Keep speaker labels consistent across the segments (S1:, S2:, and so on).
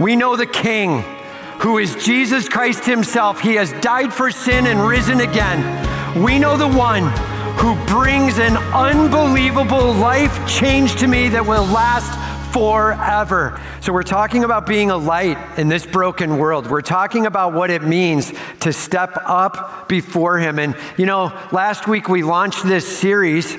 S1: We know the King, who is Jesus Christ Himself. He has died for sin and risen again. We know the one who brings an unbelievable life change to me that will last forever. So, we're talking about being a light in this broken world. We're talking about what it means to step up before Him. And, you know, last week we launched this series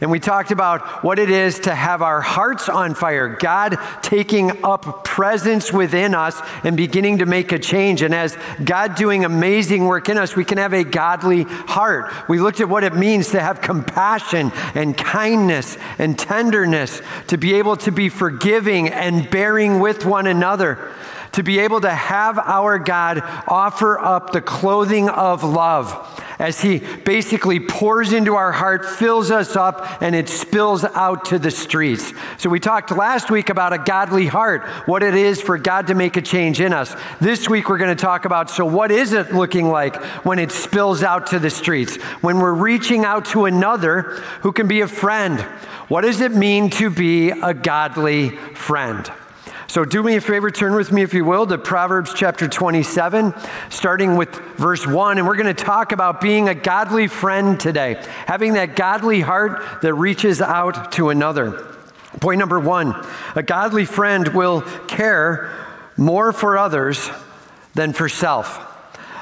S1: and we talked about what it is to have our hearts on fire, God taking up presence within us and beginning to make a change. And as God doing amazing work in us, we can have a godly heart. We looked at what it means to have compassion and kindness and tenderness, to be able to be forgiving and bearing with one another to be able to have our God offer up the clothing of love as He basically pours into our heart, fills us up, and it spills out to the streets. So, we talked last week about a godly heart, what it is for God to make a change in us. This week, we're going to talk about so, what is it looking like when it spills out to the streets? When we're reaching out to another who can be a friend? What does it mean to be a godly friend? So, do me a favor, turn with me, if you will, to Proverbs chapter 27, starting with verse 1. And we're going to talk about being a godly friend today, having that godly heart that reaches out to another. Point number one a godly friend will care more for others than for self.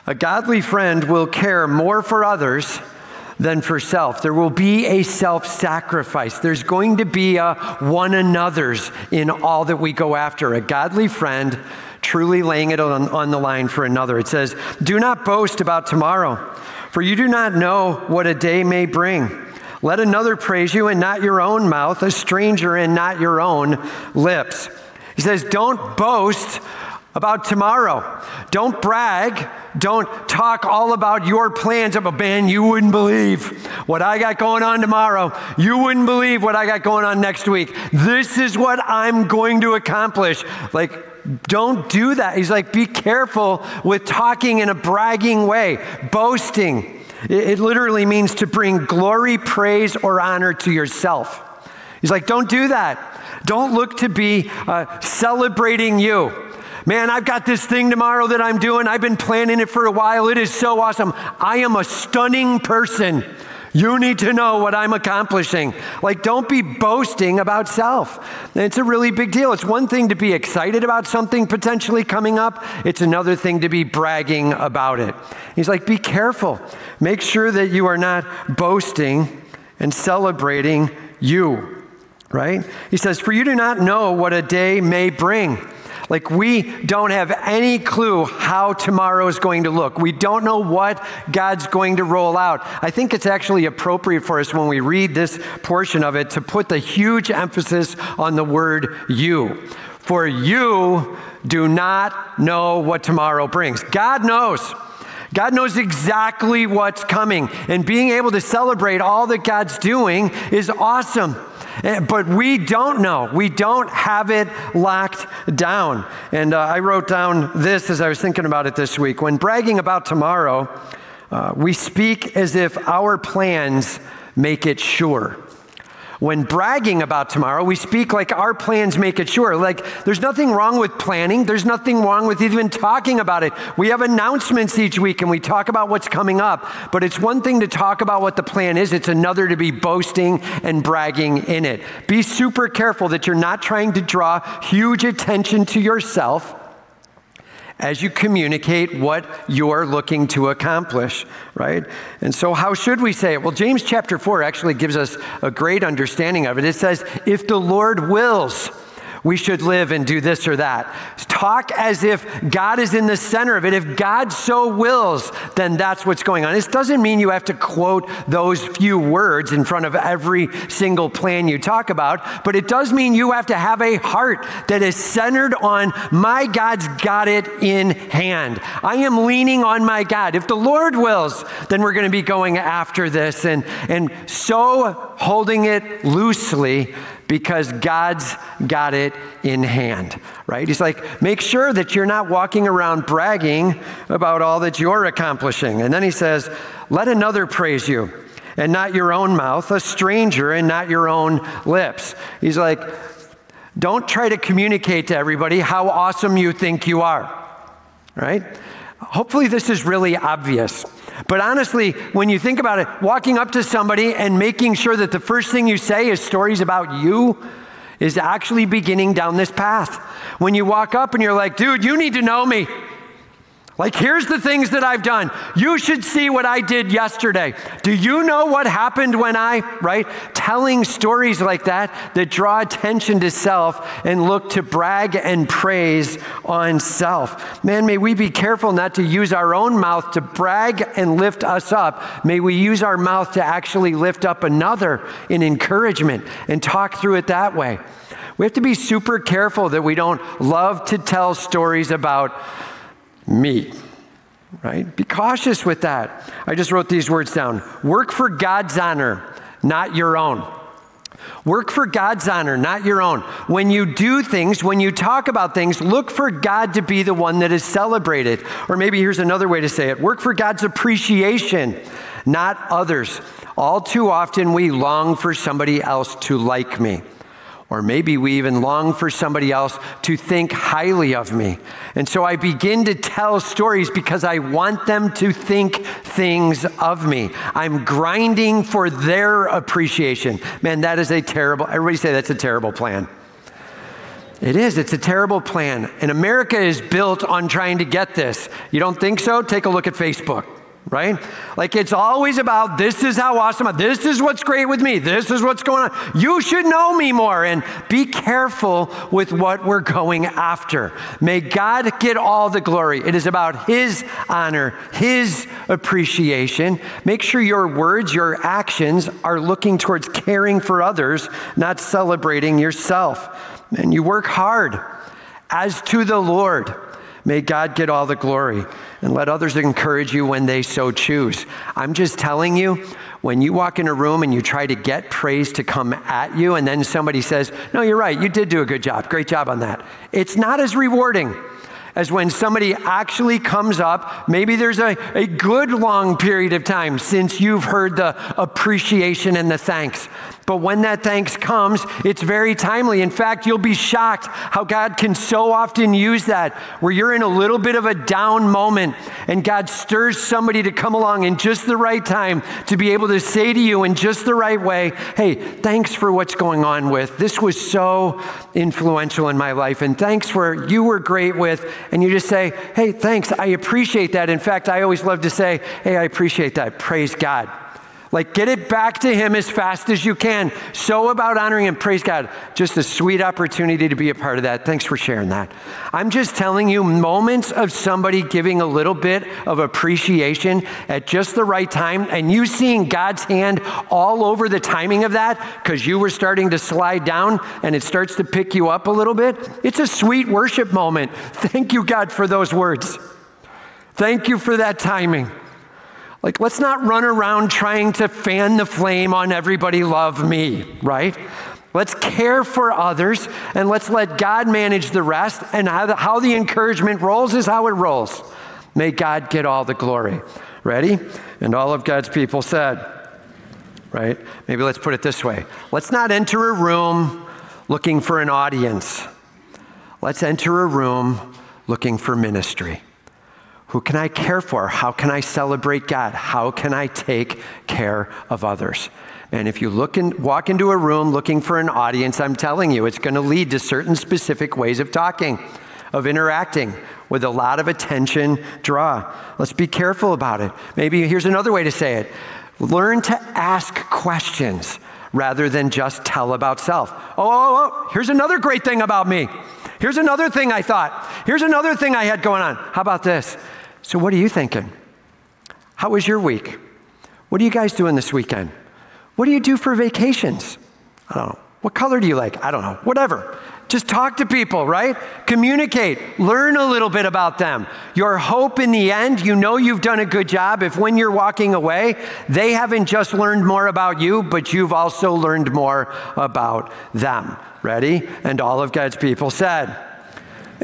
S1: A godly friend will care more for others than for self. There will be a self sacrifice. There's going to be a one another's in all that we go after. A godly friend truly laying it on, on the line for another. It says, Do not boast about tomorrow, for you do not know what a day may bring. Let another praise you and not your own mouth, a stranger and not your own lips. He says, Don't boast about tomorrow. Don't brag. Don't talk all about your plans of a band. You wouldn't believe what I got going on tomorrow. You wouldn't believe what I got going on next week. This is what I'm going to accomplish. Like, don't do that. He's like, be careful with talking in a bragging way, boasting. It, literally means to bring glory, praise, or honor to yourself. He's like, don't do that. Don't look to be uh, celebrating you. Man, I've got this thing tomorrow that I'm doing. I've been planning it for a while. It is so awesome. I am a stunning person. You need to know what I'm accomplishing. Like, don't be boasting about self. It's a really big deal. It's one thing to be excited about something potentially coming up, it's another thing to be bragging about it. He's like, be careful. Make sure that you are not boasting and celebrating you, right? He says, For you do not know what a day may bring. Like, we don't have any clue how tomorrow is going to look. We don't know what God's going to roll out. I think it's actually appropriate for us when we read this portion of it to put the huge emphasis on the word you. For you do not know what tomorrow brings. God knows. God knows exactly what's coming. And being able to celebrate all that God's doing is awesome. Eh, but we don't know. We don't have it locked down. And uh, I wrote down this as I was thinking about it this week. When bragging about tomorrow, uh, we speak as if our plans make it sure when bragging about tomorrow, we speak like our plans make it sure. Like there's nothing wrong with planning, there's nothing wrong with even talking about it. We have announcements each week and we talk about what's coming up, but it's one thing to talk about what the plan is, it's another to be boasting and bragging in it. Be super careful that you're not trying to draw huge attention to yourself as you communicate what you're looking to accomplish, right? And so, how should we say it? Well, James chapter 4 actually gives us a great understanding of it. It says, If the Lord wills, we should live and do this or that. Talk as if God is in the center of it. If God so wills, then that's what's going on. This doesn't mean you have to quote those few words in front of every single plan you talk about, but it does mean you have to have a heart that is centered on my God's got it in hand. I am leaning on my God. If the Lord wills, then we're going to be going after this and, and so holding it loosely because God's got it in hand, right? He's like, make sure that you're not walking around bragging about all that you're accomplishing. And then he says, let another praise you and not your own mouth, a stranger and not your own lips. He's like, Don't try to communicate to everybody how awesome you think you are, right? Hopefully, this is really obvious. But honestly, when you think about it, walking up to somebody and making sure that the first thing you say is stories about you is actually beginning down this path. When you walk up and you're like, dude, you need to know me. Like, here's the things that I've done. You should see what I did yesterday. Do you know what happened when I, right? Telling stories like that that draw attention to self and look to brag and praise on self. Man, may we be careful not to use our own mouth to brag and lift us up. May we use our mouth to actually lift up another in encouragement and talk through it that way. We have to be super careful that we don't love to tell stories about me. Right? Be cautious with that. I just wrote these words down. Work for God's honor, not your own. Work for God's honor, not your own. When you do things, when you talk about things, look for God to be the one that is celebrated. Or maybe here's another way to say it work for God's appreciation, not others. All too often, we long for somebody else to like me. Or maybe we even long for somebody else to think highly of me. And so I begin to tell stories because I want them to think things of me. I'm grinding for their appreciation. Man, that is a terrible, everybody say that's a terrible plan. It is. It's a terrible plan. And America is built on trying to get this. You don't think so? Take a look at Facebook right? Like it's always about this is how awesome, this is what's great with me, this is what's going on. You should know me more and be careful with what we're going after. May God get all the glory. It is about His honor, His appreciation. Make sure your words, your actions are looking towards caring for others, not celebrating yourself. And you work hard as to the Lord. May God get all the glory and let others encourage you when they so choose. I'm just telling you, when you walk in a room and you try to get praise to come at you, and then somebody says, No, you're right, you did do a good job, great job on that, it's not as rewarding as when somebody actually comes up. Maybe there's a, a good long period of time since you've heard the appreciation and the thanks. But when that thanks comes, it's very timely. In fact, you'll be shocked how God can so often use that where you're in a little bit of a down moment and God stirs somebody to come along in just the right time to be able to say to you in just the right way, hey, thanks for what's going on with. This was so influential in my life. And thanks for you were great with. And you just say, hey, thanks. I appreciate that. In fact, I always love to say, hey, I appreciate that. Praise God. Like, get it back to Him as fast as you can. So about honoring Him. Praise God. Just a sweet opportunity to be a part of that. Thanks for sharing that. I'm just telling you, moments of somebody giving a little bit of appreciation at just the right time, and you seeing God's hand all over the timing of that because you were starting to slide down and it starts to pick you up a little bit. It's a sweet worship moment. Thank you, God, for those words. Thank you for that timing. Like, let's not run around trying to fan the flame on everybody love me, right? Let's care for others and let's let God manage the rest. And how the, how the encouragement rolls is how it rolls. May God get all the glory. Ready? And all of God's people said, right? Maybe let's put it this way let's not enter a room looking for an audience, let's enter a room looking for ministry. Who can I care for? How can I celebrate God? How can I take care of others? And if you look and walk into a room looking for an audience, I'm telling you, it's going to lead to certain specific ways of talking, of interacting with a lot of attention draw. Let's be careful about it. Maybe here's another way to say it learn to ask questions rather than just tell about self. Oh, oh, oh, oh here's another great thing about me. Here's another thing I thought. Here's another thing I had going on. How about this? So, what are you thinking? How was your week? What are you guys doing this weekend? What do you do for vacations? I don't know. What color do you like? I don't know. Whatever. Just talk to people, right? Communicate. Learn a little bit about them. Your hope in the end, you know you've done a good job if when you're walking away, they haven't just learned more about you, but you've also learned more about them. Ready? And all of God's people said,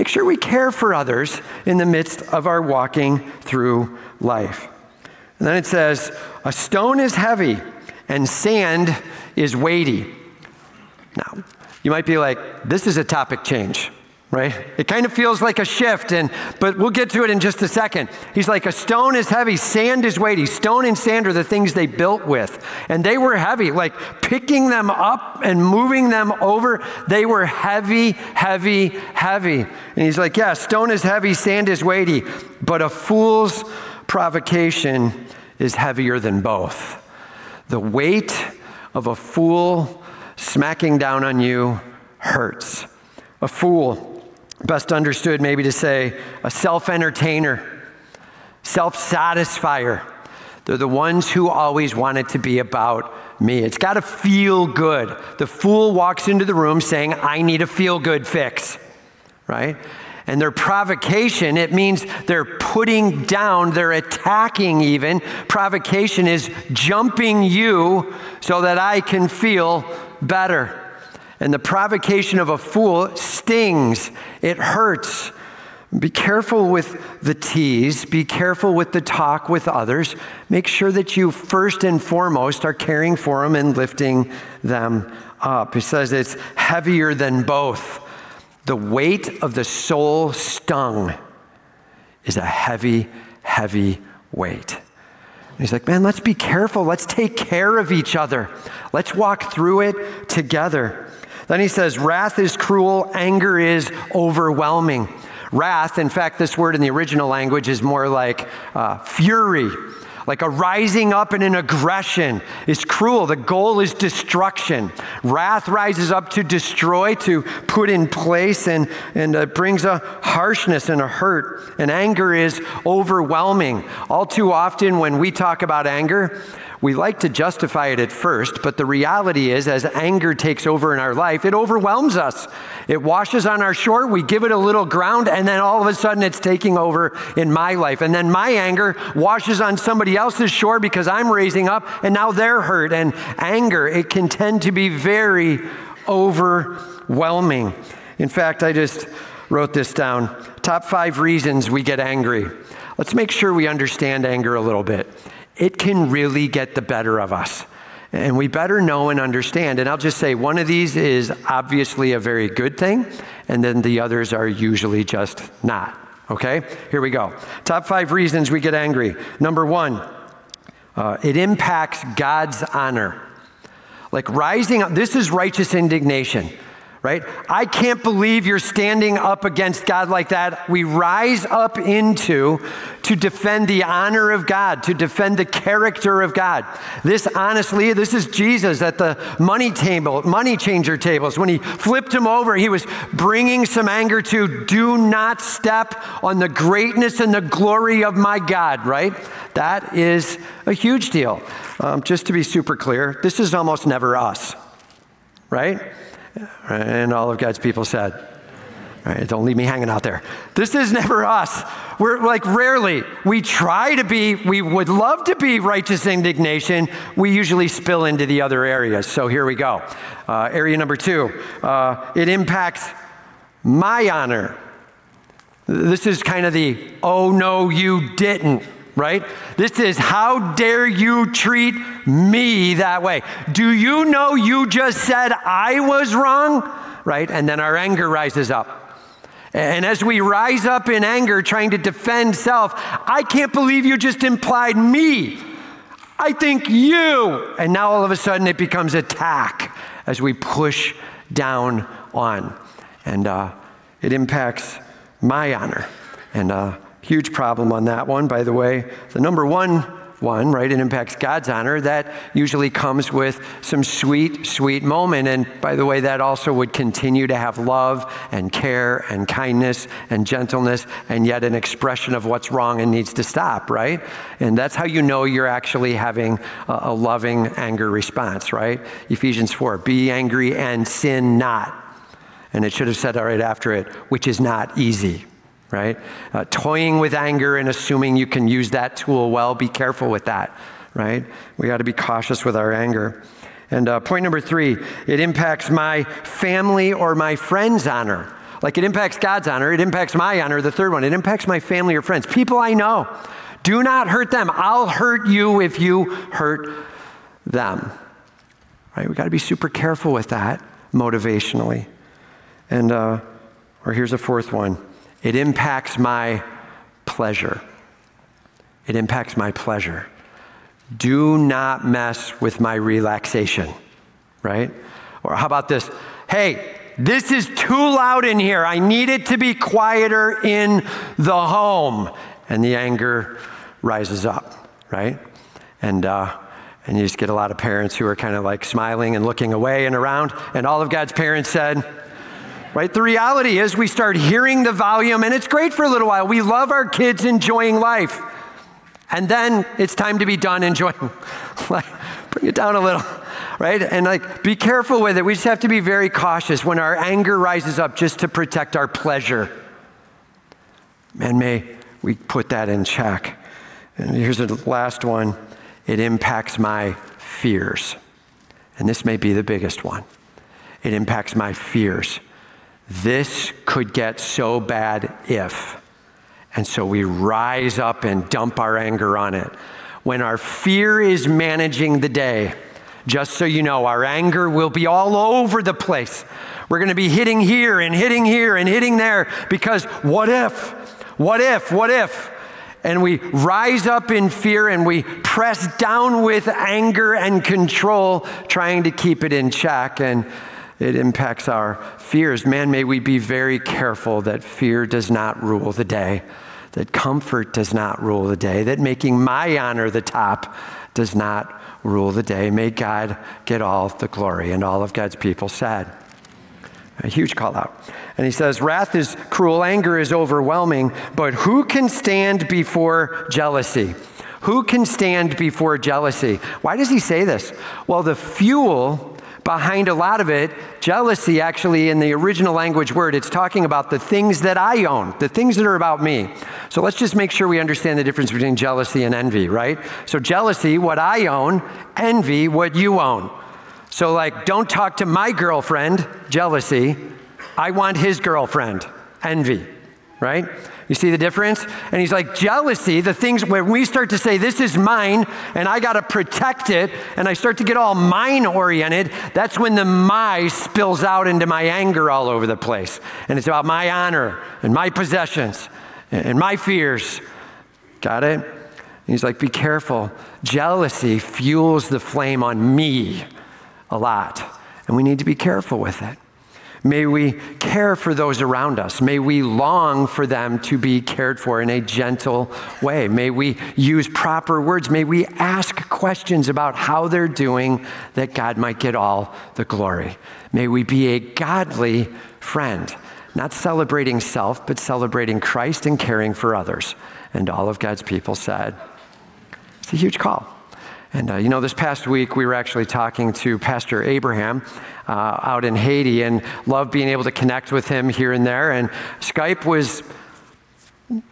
S1: Make sure we care for others in the midst of our walking through life. And then it says, A stone is heavy and sand is weighty. Now, You might be like, this is a topic change right? It kind of feels like a shift, and but we'll get to it in just a second. He's like, a stone is heavy, sand is weighty. Stone and sand are the things they built with, and they were heavy. Like picking them up and moving them over, they were heavy, heavy, heavy. And he's like, yeah, stone is heavy, sand is weighty, but a fool's provocation is heavier than both. The weight of a fool smacking down on you hurts. A fool Best understood, maybe to say, a self entertainer, self satisfier. They're the ones who always want it to be about me. It's got to feel good. The fool walks into the room saying, I need a feel good fix, right? And their provocation, it means they're putting down, they're attacking even. Provocation is jumping you so that I can feel better. And the provocation of a fool stings, it hurts. Be careful with the tease. Be careful with the talk with others. Make sure that you, first and foremost, are caring for them and lifting them up. He says it's heavier than both. The weight of the soul stung is a heavy, heavy weight. he's like, man, let's be careful. Let's take care of each other. Let's walk through it together. Then he says, Wrath is cruel, anger is overwhelming. Wrath, in fact, this word in the original language is more like uh, fury, like a rising up in an aggression is cruel. The goal is destruction. Wrath rises up to destroy, to put in place, and, and uh, brings a harshness and a hurt. And anger is overwhelming. All too often, when we talk about anger, we like to justify it at first, but the reality is, as anger takes over in our life, it overwhelms us. It washes on our shore, we give it a little ground, and then all of a sudden it's taking over in my life. And then my anger washes on somebody else's shore because I'm raising up, and now they're hurt. And anger, it can tend to be very overwhelming. In fact, I just wrote this down top five reasons we get angry. Let's make sure we understand anger a little bit it can really get the better of us. And we better know and understand. And I'll just say one of these is obviously a very good thing, and then the others are usually just not. Okay? Here we go. Top five reasons we get angry. Number one, uh, it impacts God's honor. Like rising up, this is righteous indignation right? I can't believe you're standing up against God like that. We rise up into to defend the honor of God, to defend the character of God. This honestly, this is Jesus at the money table, money changer tables. When he flipped him over, he was bringing some anger to do not step on the greatness and the glory of my God, right? That is a huge deal. Um, just to be super clear, this is almost never us, right? And all of God's people said, Right, don't leave me hanging out there. This is never us. We're like rarely. We try to be, we would love to be righteous indignation. We usually spill into the other areas. So here we go. Uh, area number two uh, it impacts my honor. This is kind of the, oh no, you didn't right? This is how dare you treat me that way? Do you know you just said I was wrong? Right? And then our anger rises up. And as we rise up in anger, trying to defend self, I can't believe you just implied me. I think you. And now all of a sudden it becomes attack as we push down on. And uh, it impacts my honor. And uh, Huge problem on that one, by the way. The number one one, right? It impacts God's honor. That usually comes with some sweet, sweet moment. And by the way, that also would continue to have love and care and kindness and gentleness and yet an expression of what's wrong and needs to stop, right? And that's how you know you're actually having a, a loving anger response, right? Ephesians 4 be angry and sin not. And it should have said right after it, which is not easy, right? Uh, toying with anger and assuming you can use that tool well, be careful with that, right? We got to be cautious with our anger. And uh, point number three, it impacts my family or my friends' honor. Like it impacts God's honor, it impacts my honor. The third one, it impacts my family or friends, people I know. Do not hurt them. I'll hurt you if you hurt them. Right? We got to be super careful with that. motivationally. And, uh, or here's a fourth one it impacts my pleasure. It impacts my pleasure. Do not mess with my relaxation, right? Or how about this? Hey, this is too loud in here. I need it to be quieter in the home. And the anger rises up, right? And, uh, and you just get a lot of parents who are kind of like smiling and looking away and around. And all of God's parents said, right? The reality is we start hearing the volume, and it's great for a little while. We love our kids enjoying life. And then it's time to be done enjoying. bring it down a little right? And like, be careful with it. We just have to be very cautious when our anger rises up just to protect our pleasure. And may we put that in check. And here's the last one it impacts my fears. And this may be the biggest one. It impacts my fears. This could get so bad if. And so we rise up and dump our anger on it. When our fear is managing the day, just so you know, our anger will be all over the place. We're going to be hitting here and hitting here and hitting there because what if? What if? What if? And we rise up in fear and we press down with anger and control, trying to keep it in check. And it impacts our fears. Man, may we be very careful that fear does not rule the day, that comfort does not rule the day, that making my honor the top does not rule the day. May God get all the glory. And all of God's people said. A huge call out. And he says, Wrath is cruel, anger is overwhelming, but who can stand before jealousy? Who can stand before jealousy? Why does he say this? Well, the fuel behind a lot of it, jealousy actually in the original language word, it's talking about the things that I own, the things that are about me. So let's just make sure we understand the difference between jealousy and envy, right? So jealousy, what I own, envy, what you own. So, like, don't talk to my girlfriend, jealousy. I want his girlfriend, envy, right? You see the difference? And he's like, jealousy, the things when we start to say, this is mine and I got to protect it, and I start to get all mine oriented, that's when the my spills out into my anger all over the place. And it's about my honor and my possessions and my fears. Got it? And he's like, be careful. Jealousy fuels the flame on me a lot, and we need to be careful with it. May we care for those around us. May we long for them to be cared for in a gentle way. May we use proper words. May we ask questions about how they're doing that God might get all the glory. May we be a godly friend, not celebrating self, but celebrating Christ and caring for others. And all of God's people said, It's a huge call. And uh, you know, this past week we were actually talking to Pastor Abraham uh, out in Haiti and love being able to connect with him here and there. And Skype was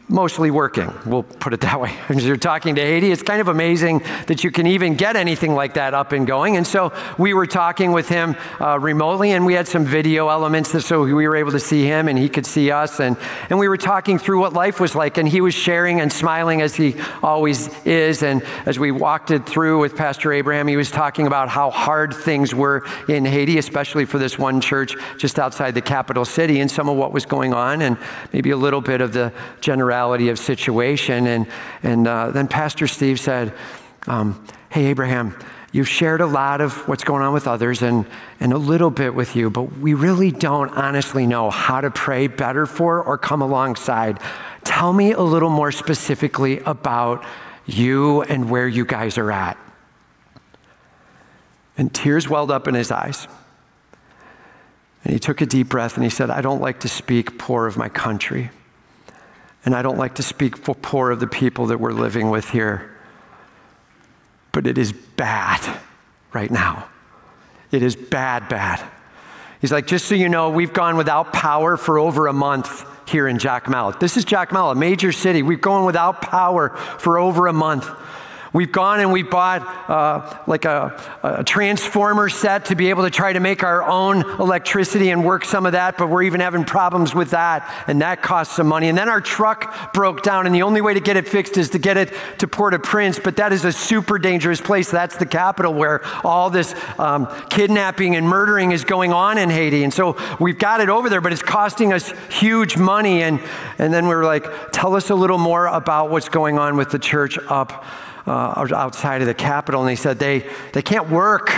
S1: mostly working. We'll put it that way. As you're talking to Haiti, it's kind of amazing that you can even get anything like that up and going. And so we were talking with him uh, remotely, and we had some video elements, so we were able to see him, and he could see us. And, and we were talking through what life was like, and he was sharing and smiling as he always is. And as we walked it through with Pastor Abraham, he was talking about how hard things were in Haiti, especially for this one church just outside the capital city, and some of what was going on, and maybe a little bit of the generality of situation. And, and uh, then Pastor Steve said, um, Hey, Abraham, you've shared a lot of what's going on with others and, and a little bit with you, but we really don't honestly know how to pray better for or come alongside. Tell me a little more specifically about you and where you guys are at. And tears welled up in his eyes. And he took a deep breath and he said, I don't like to speak poor of my country. And I don't like to speak for poor of the people that we're living with here. But it is bad right now. It is bad, bad. He's like, just so you know, we've gone without power for over a month here in Jacmel. This is Jacmel, a major city. We've gone without power for over a month. We've gone and we bought uh, like a, a, transformer set to be able to try to make our own electricity and work some of that, but we're even having problems with that, and that costs some money. And then our truck broke down, and the only way to get it fixed is to get it to Port au Prince, but that is a super dangerous place. That's the capital where all this um, kidnapping and murdering is going on in Haiti. And so we've got it over there, but it's costing us huge money. And, and then we are like, tell us a little more about what's going on with the church up uh, outside of the capital, and they said they, they can't work.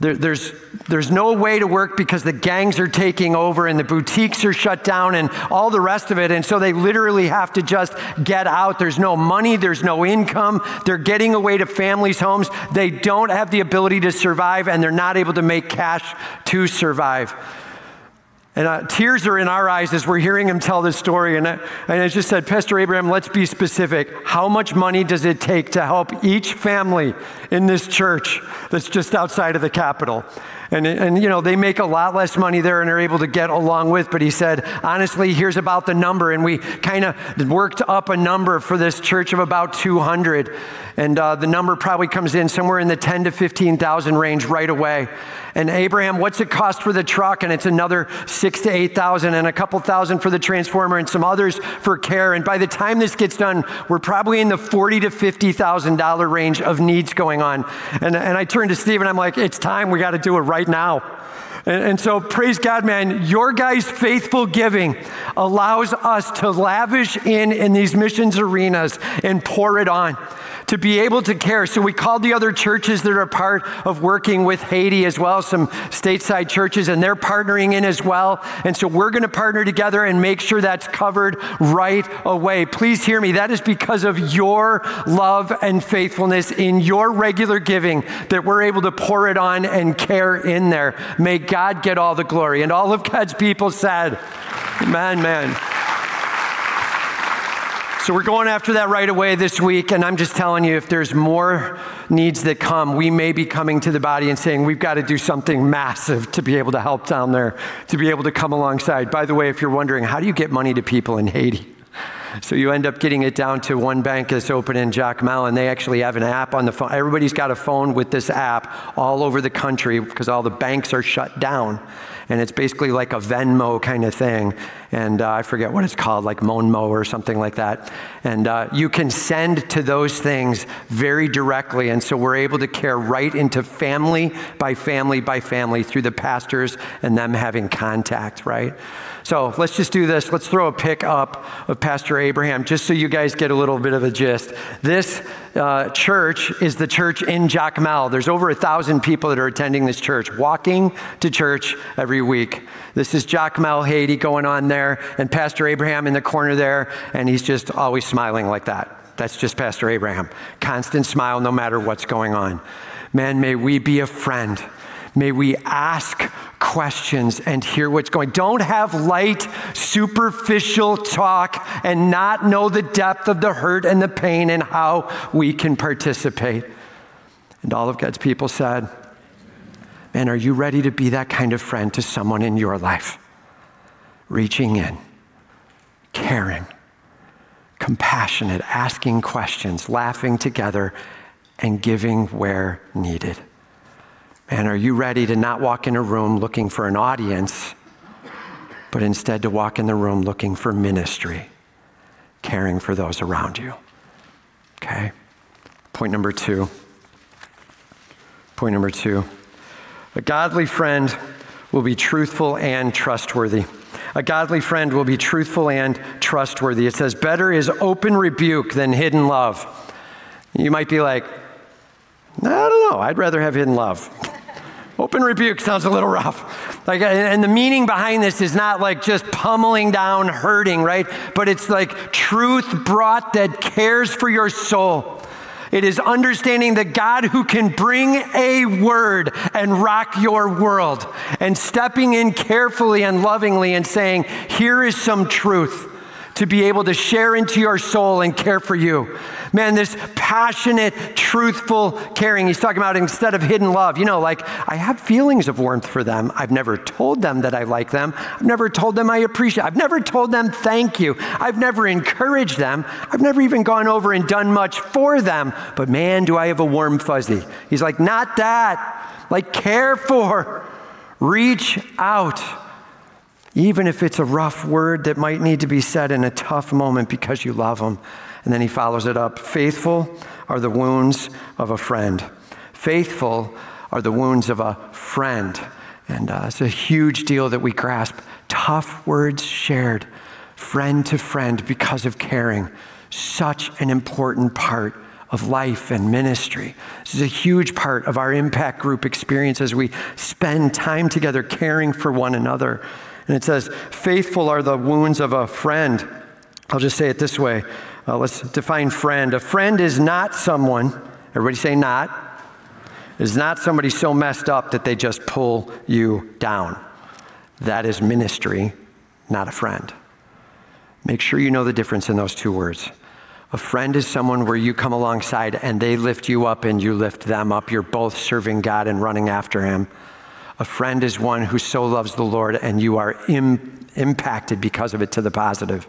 S1: There, there's, there's no way to work because the gangs are taking over and the boutiques are shut down and all the rest of it. And so they literally have to just get out. There's no money, there's no income. They're getting away to families' homes. They don't have the ability to survive and they're not able to make cash to survive. And uh, tears are in our eyes as we're hearing him tell this story. And I, and I just said, Pastor Abraham, let's be specific. How much money does it take to help each family in this church that's just outside of the capital? And, and, you know, they make a lot less money there and are able to get along with. But he said, honestly, here's about the number. And we kind of worked up a number for this church of about 200. And uh, the number probably comes in somewhere in the 10 to 15,000 range right away. And Abraham, what's it cost for the truck? And it's another six to 8,000 and a couple thousand for the transformer and some others for care. And by the time this gets done, we're probably in the 40 to $50,000 range of needs going on. And, and I turned to Steve and I'm like, it's time. We got to do it right now. And, and, so, praise God, man, your guys' faithful giving allows us to lavish in in these missions arenas and pour it on to be able to care. So we called the other churches that are part of working with Haiti as well, some stateside churches, and they're partnering in as well. And so we're going to partner together and make sure that's covered right away. Please hear me. That is because of your love and faithfulness in your regular giving that we're able to pour it on and care in there. May God get all the glory. And all of God's people said, Man, man. So we're going after that right away this week, and I'm just telling you, if there's more needs that come, we may be coming to the body and saying, we've got to do something massive to be able to help down there, to be able to come alongside. By the way, if you're wondering, how do you get money to people in Haiti? So you end up getting it down to one bank that's open in Jacmel, and they actually have an app on the phone. Everybody's got a phone with this app all over the country because all the banks are shut down and it's basically like a Venmo kind of thing. And uh, I forget what it's called, like Monmo or something like that. And uh, you can send to those things very directly. And so we're able to care right into family by family by family through the pastors and them having contact, right? So let's just do this. Let's throw a pic up of Pastor Abraham just so you guys get a little bit of a gist. This uh, church is the church in Jacmel. There's over a thousand people that are attending this church, walking to church every week. This is Jacmel, Haiti, going on there, and Pastor Abraham in the corner there, and he's just always smiling like that. That's just Pastor Abraham. Constant smile no matter what's going on. Man, may we be a friend May we ask questions and hear what's going. Don't have light, superficial talk and not know the depth of the hurt and the pain and how we can participate. And all of God's people said, Man, are you ready to be that kind of friend to someone in your life? Reaching in, caring, compassionate, asking questions, laughing together, and giving where needed. And are you ready to not walk in a room looking for an audience, but instead to walk in the room looking for ministry, caring for those around you? Okay? Point number two. Point number two. A godly friend will be truthful and trustworthy. A godly friend will be truthful and trustworthy. It says, Better is open rebuke than hidden love. You might be like, I don't know, I'd rather have hidden love. Open rebuke sounds a little rough. Like, and the meaning behind this is not like just pummeling down, hurting, right? But it's like truth brought that cares for your soul. It is understanding the God who can bring a word and rock your world, and stepping in carefully and lovingly and saying, Here is some truth to be able to share into your soul and care for you. Man, this passionate, truthful caring. He's talking about instead of hidden love. You know, like I have feelings of warmth for them. I've never told them that I like them. I've never told them I appreciate. I've never told them thank you. I've never encouraged them. I've never even gone over and done much for them. But man, do I have a warm fuzzy. He's like, not that. Like care for. Reach out even if it's a rough word that might need to be said in a tough moment because you love them. And then he follows it up faithful are the wounds of a friend. Faithful are the wounds of a friend. And uh, it's a huge deal that we grasp. Tough words shared, friend to friend, because of caring. Such an important part of life and ministry. This is a huge part of our impact group experience as we spend time together caring for one another. And it says, Faithful are the wounds of a friend. I'll just say it this way. Uh, let's define friend. A friend is not someone, everybody say not, is not somebody so messed up that they just pull you down. That is ministry, not a friend. Make sure you know the difference in those two words. A friend is someone where you come alongside and they lift you up and you lift them up. You're both serving God and running after Him. A friend is one who so loves the Lord and you are Im- impacted because of it to the positive.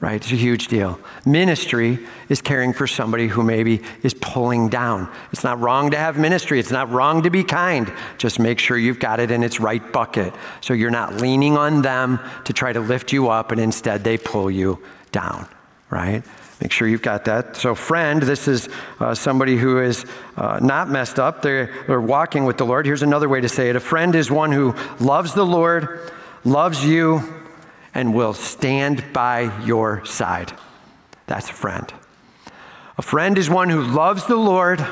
S1: Right? It's a huge deal. Ministry is caring for somebody who maybe is pulling down. It's not wrong to have ministry. It's not wrong to be kind. Just make sure you've got it in its right bucket. So you're not leaning on them to try to lift you up and instead they pull you down. Right? Make sure you've got that. So, friend, this is uh, somebody who is uh, not messed up. They're, they're walking with the Lord. Here's another way to say it a friend is one who loves the Lord, loves you, and will stand by your side. That's a friend. A friend is one who loves the Lord,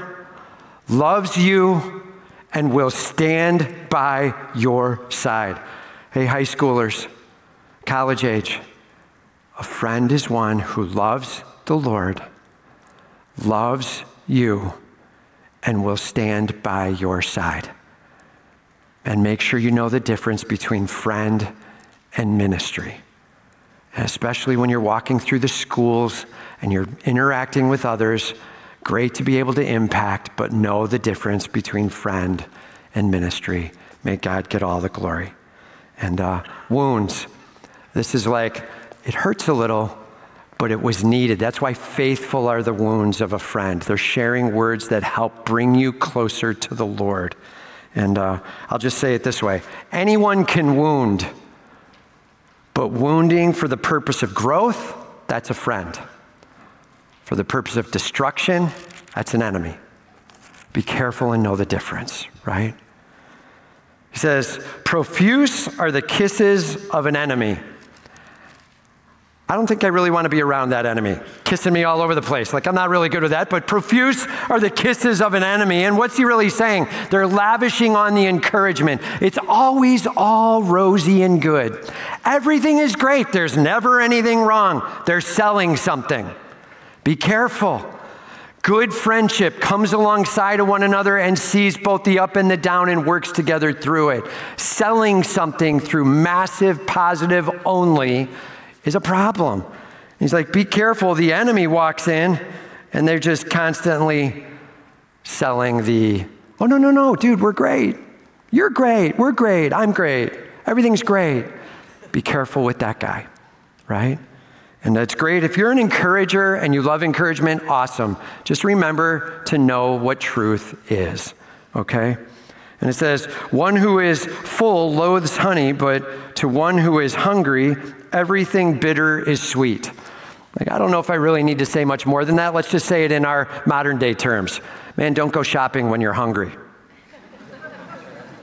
S1: loves you, and will stand by your side. Hey, high schoolers, college age, a friend is one who loves the Lord loves you and will stand by your side. And make sure you know the difference between friend and ministry. And especially when you're walking through the schools and you're interacting with others, great to be able to impact, but know the difference between friend and ministry. May God get all the glory. And uh, wounds. This is like, it hurts a little, but it was needed. That's why faithful are the wounds of a friend. They're sharing words that help bring you closer to the Lord. And uh, I'll just say it this way anyone can wound, but wounding for the purpose of growth, that's a friend. For the purpose of destruction, that's an enemy. Be careful and know the difference, right? He says, Profuse are the kisses of an enemy I don't think I really want to be around that enemy, kissing me all over the place. Like, I'm not really good with that, but profuse are the kisses of an enemy. And what's he really saying? They're lavishing on the encouragement. It's always all rosy and good. Everything is great. There's never anything wrong. They're selling something. Be careful. Good friendship comes alongside of one another and sees both the up and the down and works together through it. Selling something through massive positive only is a problem. He's like, be careful. The enemy walks in and they're just constantly selling the, oh, no, no, no, dude, we're great. You're great. We're great. I'm great. Everything's great. Be careful with that guy, right? And that's great. If you're an encourager and you love encouragement, awesome. Just remember to know what truth is, okay? And it says, One who is full loathes honey, but to one who is hungry, everything bitter is sweet. Like, I don't know if I really need to say much more than that. Let's just say it in our modern day terms. Man, don't go shopping when you're hungry.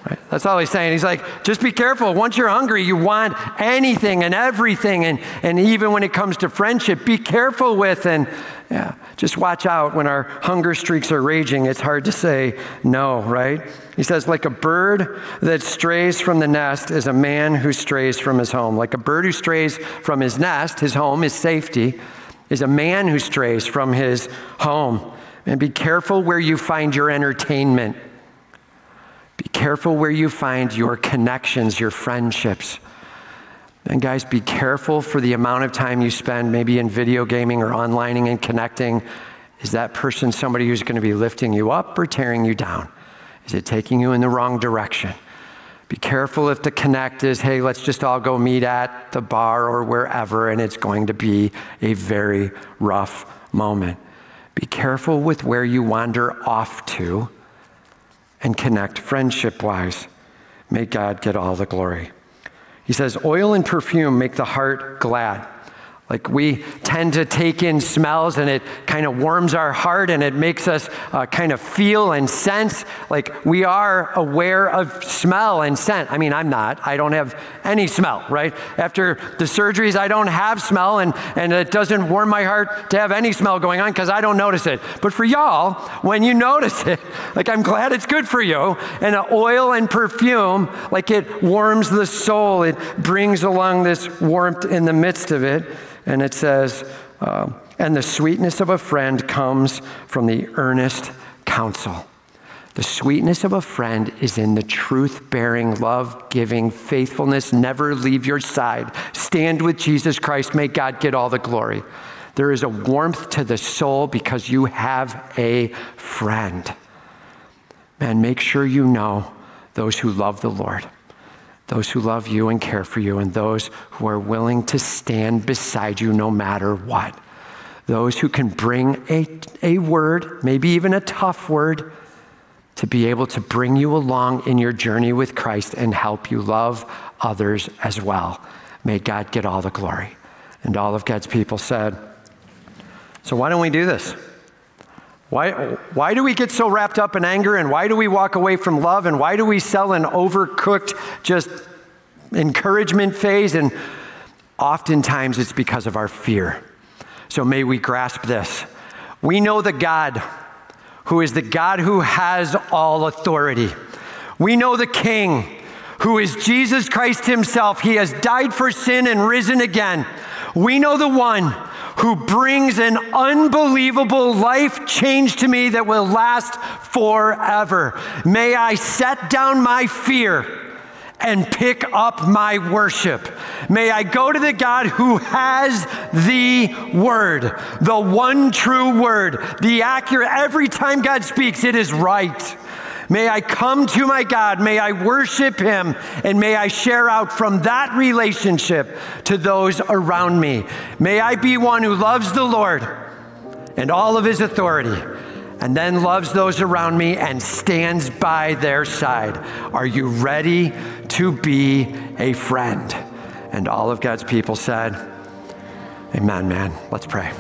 S1: Right? That's all he's saying. He's like, just be careful. Once you're hungry, you want anything and everything. And, and even when it comes to friendship, be careful with and yeah, just watch out when our hunger streaks are raging. It's hard to say no, right? He says, like a bird that strays from the nest is a man who strays from his home. Like a bird who strays from his nest, his home, his safety, is a man who strays from his home. And be careful where you find your entertainment. Be careful where you find your connections, your friendships. And guys, be careful for the amount of time you spend maybe in video gaming or onlining and connecting. Is that person somebody who's going to be lifting you up or tearing you down? Is it taking you in the wrong direction? Be careful if the connect is, hey, let's just all go meet at the bar or wherever, and it's going to be a very rough moment. Be careful with where you wander off to and connect friendship wise. May God get all the glory. He says, Oil and perfume make the heart glad. Like we tend to take in smells and it kind of warms our heart and it makes us uh, kind of feel and sense like we are aware of smell and scent. I mean, I'm not. I don't have any smell, right? After the surgeries, I don't have smell and, and it doesn't warm my heart to have any smell going on because I don't notice it. But for y'all, when you notice it, like I'm glad it's good for you. And oil and perfume, like it warms the soul, it brings along this warmth in the midst of it. And it says, uh, and the sweetness of a friend comes from the earnest counsel. The sweetness of a friend is in the truth bearing, love giving, faithfulness, never leave your side. Stand with Jesus Christ. May God get all the glory. There is a warmth to the soul because you have a friend. Man, make sure you know those who love the Lord those who love you and care for you, and those who are willing to stand beside you no matter what. Those who can bring a, a word, maybe even a tough word, to be able to bring you along in your journey with Christ and help you love others as well. May God get all the glory. And all of God's people said, So, why don't we do this? Why, why do we get so wrapped up in anger and why do we walk away from love and why do we sell an overcooked just encouragement phase? And oftentimes it's because of our fear. So may we grasp this. We know the God who is the God who has all authority. We know the King who is Jesus Christ Himself. He has died for sin and risen again. We know the one who brings an unbelievable life change to me that will last forever. May I set down my fear and pick up my worship. May I go to the God who has the word, the one true word, the accurate, every time God speaks, it is right. May I come to my God, may I worship Him, and may I share out from that relationship to those around me. May I be one who loves the Lord and all of His authority, and then loves those around me and stands by their side. Are you ready to be a friend? And all of God's people said, Amen, man. Let's pray.